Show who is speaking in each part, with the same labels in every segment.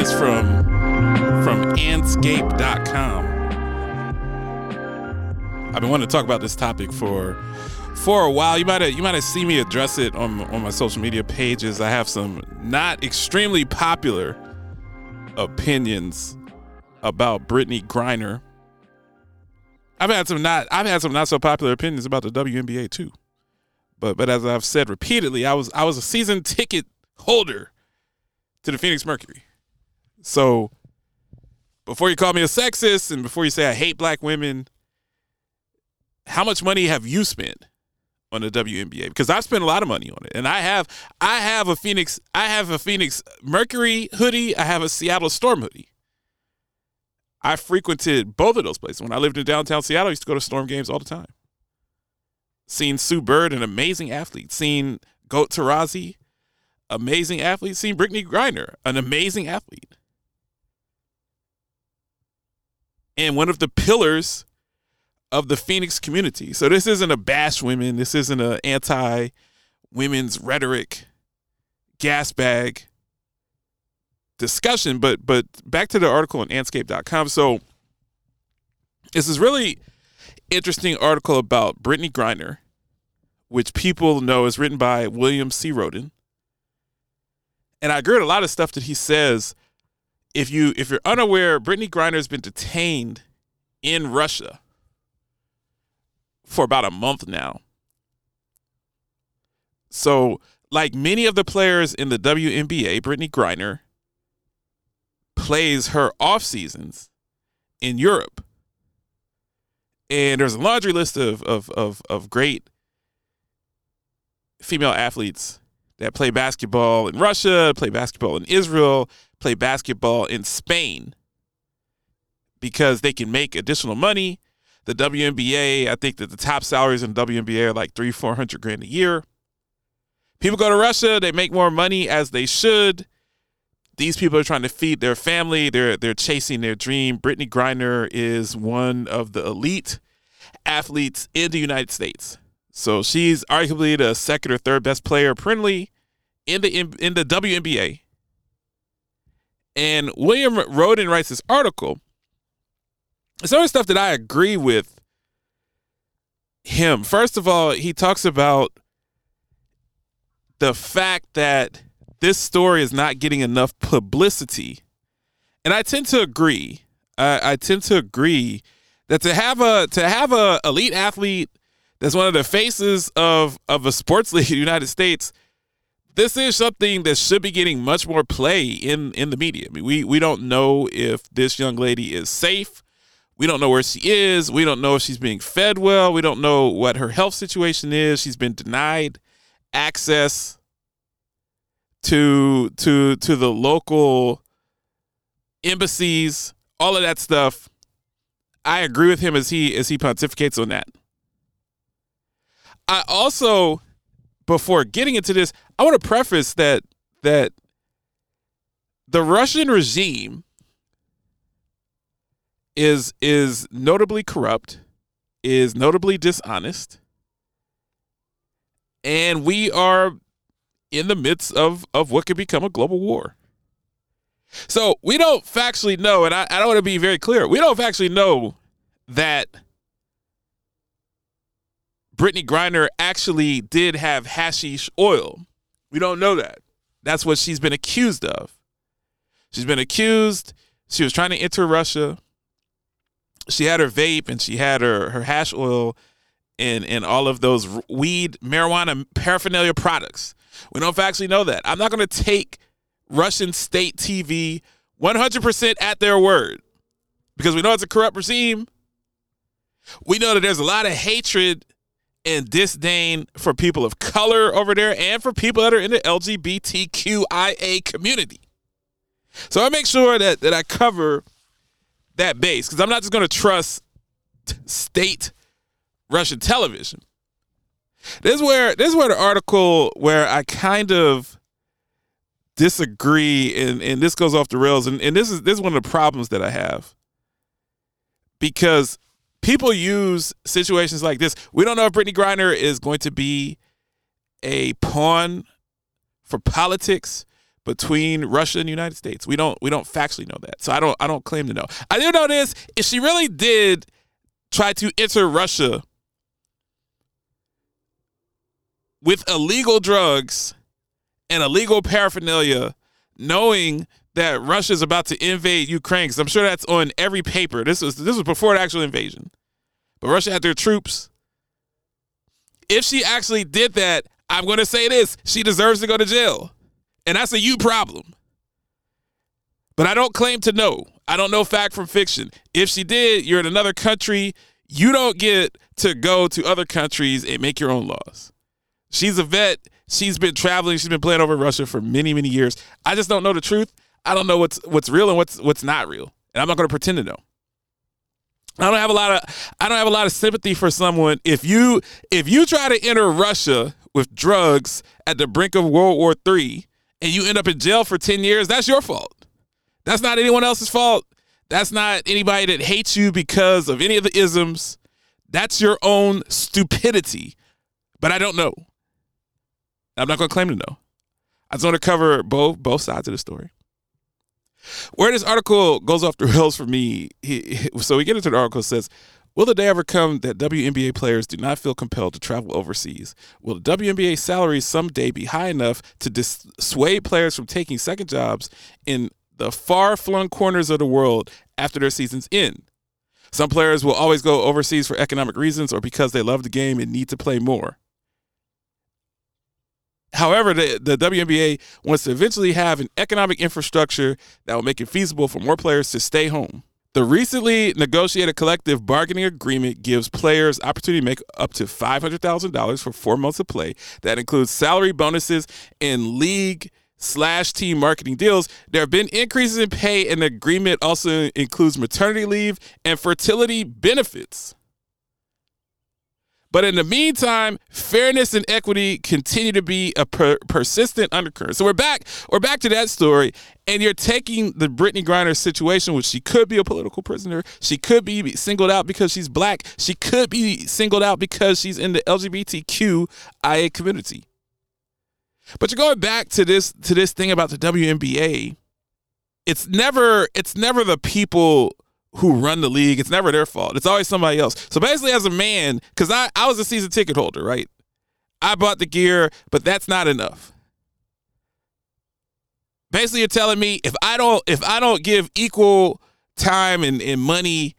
Speaker 1: This from from andscape.com. I've been wanting to talk about this topic for for a while. You might have you might have seen me address it on on my social media pages. I have some not extremely popular opinions about Brittney Griner. I've had some not I've had some not so popular opinions about the WNBA too. But but as I've said repeatedly, I was I was a season ticket holder to the Phoenix Mercury. So before you call me a sexist and before you say I hate black women, how much money have you spent on the WNBA? Because I've spent a lot of money on it. And I have I have a Phoenix I have a Phoenix Mercury hoodie, I have a Seattle Storm hoodie. I frequented both of those places. When I lived in downtown Seattle, I used to go to Storm games all the time. Seen Sue Bird, an amazing athlete. Seen Goat Taurasi, amazing athlete. Seen Brittney Griner, an amazing athlete. And one of the pillars of the Phoenix community. So this isn't a bash women. This isn't an anti women's rhetoric gas bag discussion. But but back to the article on andscape.com. So this is really interesting article about Brittney Griner, which people know is written by William C. Rhoden. And I agree with a lot of stuff that he says. If you if you're unaware, Brittney Griner has been detained in Russia for about a month now. So, like many of the players in the WNBA, Brittney Griner plays her off seasons in Europe. And there's a laundry list of of of, of great female athletes that play basketball in Russia, play basketball in Israel, play basketball in Spain because they can make additional money. The WNBA, I think that the top salaries in WNBA are like three, four hundred grand a year. People go to Russia, they make more money as they should. These people are trying to feed their family. They're they're chasing their dream. Brittney Griner is one of the elite athletes in the United States. So she's arguably the second or third best player currently in the in, the WNBA. And William Rhoden writes this article. Some of the stuff that I agree with him. First of all, he talks about the fact that this story is not getting enough publicity. And I tend to agree. I, I tend to agree that to have a to have a elite athlete that's one of the faces of of a sports league in the United States this is something that should be getting much more play in in the media. I mean, we we don't know if this young lady is safe. We don't know where she is. We don't know if she's being fed well. We don't know what her health situation is. She's been denied access to to to the local embassies, all of that stuff. I agree with him as he as he pontificates on that. I also before getting into this, I want to preface that that the Russian regime is is notably corrupt, is notably dishonest, and we are in the midst of of what could become a global war. So we don't factually know, and I, I don't want to be very clear. We don't factually know that Brittney Griner actually did have hashish oil. We don't know that. That's what she's been accused of. She's been accused. She was trying to enter Russia. She had her vape and she had her, her hash oil and, and all of those weed, marijuana paraphernalia products. We don't actually know that. I'm not going to take Russian state TV 100% at their word because we know it's a corrupt regime. We know that there's a lot of hatred and disdain for people of color over there and for people that are in the LGBTQIA community. So I make sure that that I cover that base because I'm not just going to trust state Russian television. This is where this is where the article where I kind of disagree and, and this goes off the rails and, and this is this is one of the problems that I have. Because people use situations like this. We don't know if Brittney Griner is going to be a pawn for politics between Russia and the United States. We don't we don't factually know that. So I don't I don't claim to know. I do know this. If she really did try to enter Russia with illegal drugs and illegal paraphernalia, knowing that Russia is about to invade Ukraine, because I'm sure that's on every paper. This was this was before the actual invasion. But Russia had their troops. If she actually did that, I'm going to say this: she deserves to go to jail, and that's a you problem. But I don't claim to know. I don't know fact from fiction. If she did, you're in another country. You don't get to go to other countries and make your own laws. She's a vet. She's been traveling. She's been playing over Russia for many, many years. I just don't know the truth. I don't know what's what's real and what's what's not real, and I'm not going to pretend to know. I don't have a lot of I don't have a lot of sympathy for someone if you if you try to enter Russia with drugs at the brink of World War III and you end up in jail for 10 years, that's your fault. That's not anyone else's fault. That's not anybody that hates you because of any of the isms. That's your own stupidity. But I don't know. I'm not going to claim to know. I just want to cover both both sides of the story. Where this article goes off the rails for me, he, so we get into the article says, Will the day ever come that WNBA players do not feel compelled to travel overseas? Will the WNBA salaries someday be high enough to dissuade players from taking second jobs in the far flung corners of the world after their seasons end? Some players will always go overseas for economic reasons or because they love the game and need to play more. However, the, the WNBA wants to eventually have an economic infrastructure that will make it feasible for more players to stay home. The recently negotiated collective bargaining agreement gives players opportunity to make up to $500,000 for four months of play. That includes salary bonuses and league slash team marketing deals. There have been increases in pay, and the agreement also includes maternity leave and fertility benefits. But in the meantime, fairness and equity continue to be a per- persistent undercurrent. So we're back. We're back to that story, and you're taking the Brittney Griner situation, which she could be a political prisoner. She could be singled out because she's black. She could be singled out because she's in the LGBTQIA community. But you're going back to this to this thing about the WNBA. It's never it's never the people who run the league. It's never their fault. It's always somebody else. So basically, as a man, because I, I was a season ticket holder, right? I bought the gear, but that's not enough. Basically, you're telling me if I don't if I don't give equal time and, and money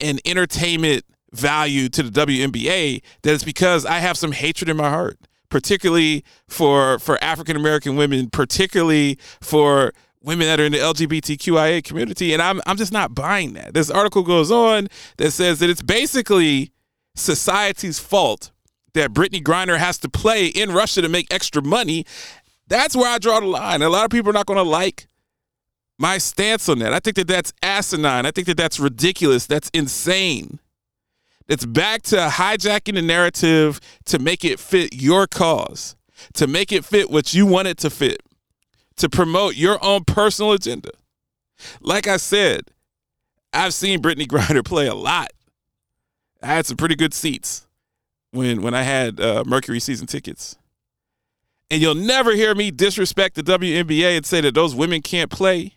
Speaker 1: and entertainment value to the WNBA, that it's because I have some hatred in my heart, particularly for for African American women, particularly for women that are in the LGBTQIA community, and I'm I'm just not buying that. This article goes on that says that it's basically society's fault that Brittney Griner has to play in Russia to make extra money. That's where I draw the line. A lot of people are not going to like my stance on that. I think that that's asinine. I think that that's ridiculous. That's insane. It's back to hijacking the narrative to make it fit your cause, to make it fit what you want it to fit to promote your own personal agenda. Like I said, I've seen Brittney Griner play a lot. I had some pretty good seats when when I had uh, Mercury season tickets. And you'll never hear me disrespect the WNBA and say that those women can't play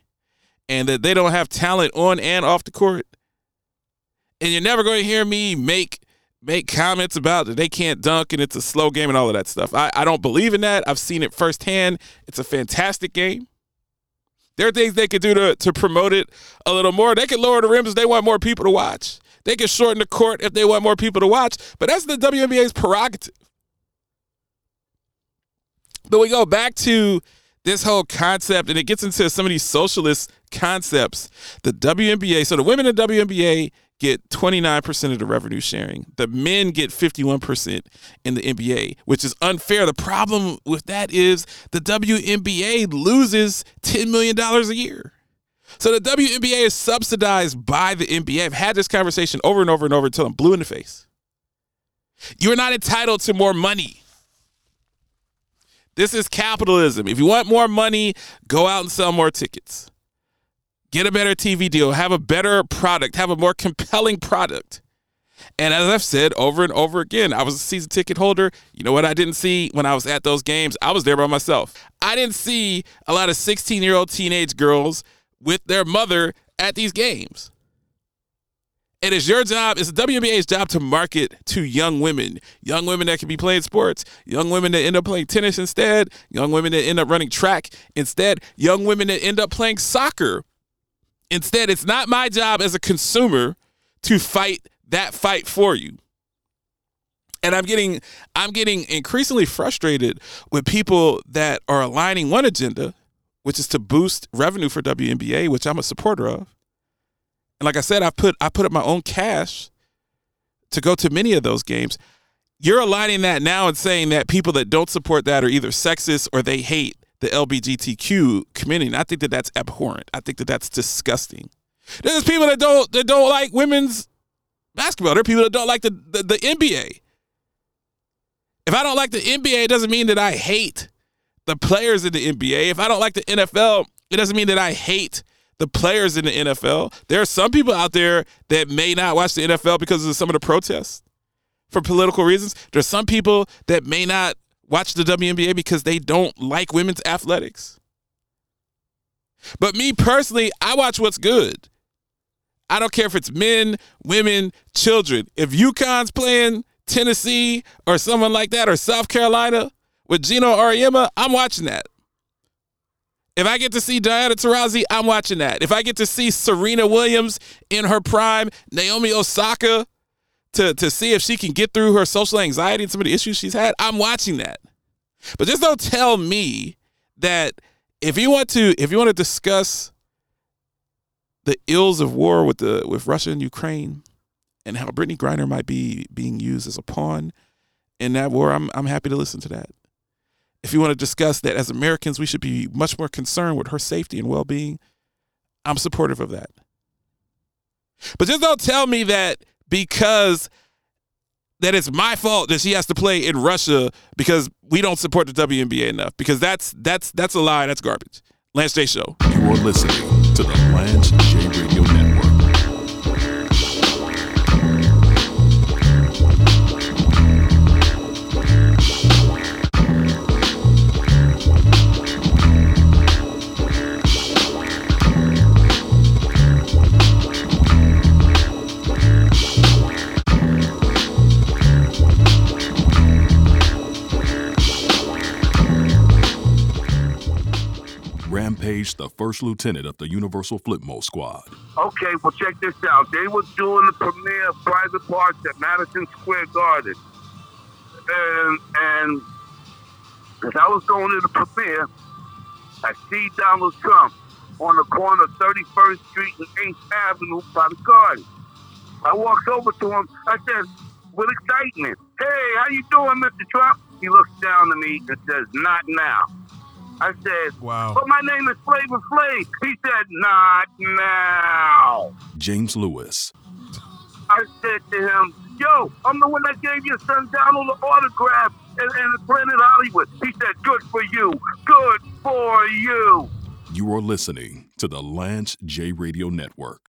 Speaker 1: and that they don't have talent on and off the court. And you're never going to hear me make make comments about that they can't dunk and it's a slow game and all of that stuff. I, I don't believe in that. I've seen it firsthand. It's a fantastic game. There are things they could do to, to promote it a little more. They could lower the rims if they want more people to watch. They could shorten the court if they want more people to watch. But that's the WNBA's prerogative. But we go back to this whole concept, and it gets into some of these socialist concepts. The WNBA, so the women in WNBA get 29% of the revenue sharing. The men get 51% in the NBA, which is unfair. The problem with that is the WNBA loses $10 million a year. So the WNBA is subsidized by the NBA. I've had this conversation over and over and over until I'm blue in the face. You're not entitled to more money. This is capitalism. If you want more money, go out and sell more tickets. Get a better TV deal, have a better product, have a more compelling product. And as I've said over and over again, I was a season ticket holder. You know what I didn't see when I was at those games? I was there by myself. I didn't see a lot of 16 year old teenage girls with their mother at these games. It is your job, it's the WNBA's job to market to young women, young women that can be playing sports, young women that end up playing tennis instead, young women that end up running track instead, young women that end up playing soccer. Instead, it's not my job as a consumer to fight that fight for you. And I'm getting I'm getting increasingly frustrated with people that are aligning one agenda, which is to boost revenue for WNBA, which I'm a supporter of and like I said, I put I put up my own cash to go to many of those games. You're aligning that now and saying that people that don't support that are either sexist or they hate the LGBTQ community. And I think that that's abhorrent. I think that that's disgusting. There's people that don't that don't like women's basketball. There are people that don't like the, the, the NBA. If I don't like the NBA, it doesn't mean that I hate the players in the NBA. If I don't like the NFL, it doesn't mean that I hate the players in the NFL. There are some people out there that may not watch the NFL because of some of the protests for political reasons. There's some people that may not watch the WNBA because they don't like women's athletics. But me personally, I watch what's good. I don't care if it's men, women, children. If UConn's playing Tennessee or someone like that or South Carolina with Geno Auriemma, I'm watching that. If I get to see Diana Taurasi, I'm watching that. If I get to see Serena Williams in her prime, Naomi Osaka, to, to see if she can get through her social anxiety and some of the issues she's had, I'm watching that. But just don't tell me that if you want to if you want to discuss the ills of war with the with Russia and Ukraine and how Brittney Griner might be being used as a pawn in that war, I'm I'm happy to listen to that if you want to discuss that as Americans, we should be much more concerned with her safety and well being, I'm supportive of that. But just don't tell me that because that it's my fault that she has to play in Russia because we don't support the WNBA enough. Because that's that's that's a lie. That's garbage. Lance J Show.
Speaker 2: You are listening to the Lance J Radio Network. Rampage, the first lieutenant of the Universal Flipmode Squad.
Speaker 3: Okay, well, check this out. They were doing the premiere of Private Parts at Madison Square Garden. And, and as I was going to the premiere, I see Donald Trump on the corner of 31st Street and 8th Avenue by the garden. I walked over to him. I said, with excitement, hey, how you doing, Mr. Trump? He looks down at me and says, not now. I said,
Speaker 4: Wow.
Speaker 3: But my name is Flavor Flav. He said, Not now.
Speaker 2: James Lewis.
Speaker 3: I said to him, Yo, I'm the one that gave your son Donald the autograph in, in Planet Hollywood. He said, Good for you. Good for you.
Speaker 2: You are listening to the Lance J Radio Network.